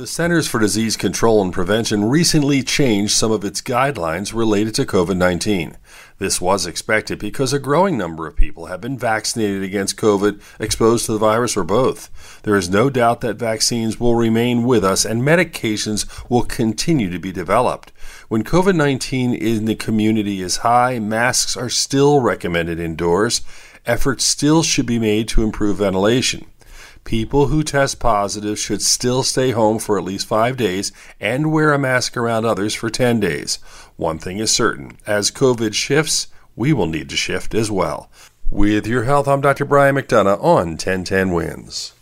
The Centers for Disease Control and Prevention recently changed some of its guidelines related to COVID 19. This was expected because a growing number of people have been vaccinated against COVID, exposed to the virus, or both. There is no doubt that vaccines will remain with us and medications will continue to be developed. When COVID 19 in the community is high, masks are still recommended indoors. Efforts still should be made to improve ventilation. People who test positive should still stay home for at least five days and wear a mask around others for 10 days. One thing is certain as COVID shifts, we will need to shift as well. With your health, I'm Dr. Brian McDonough on 1010 Wins.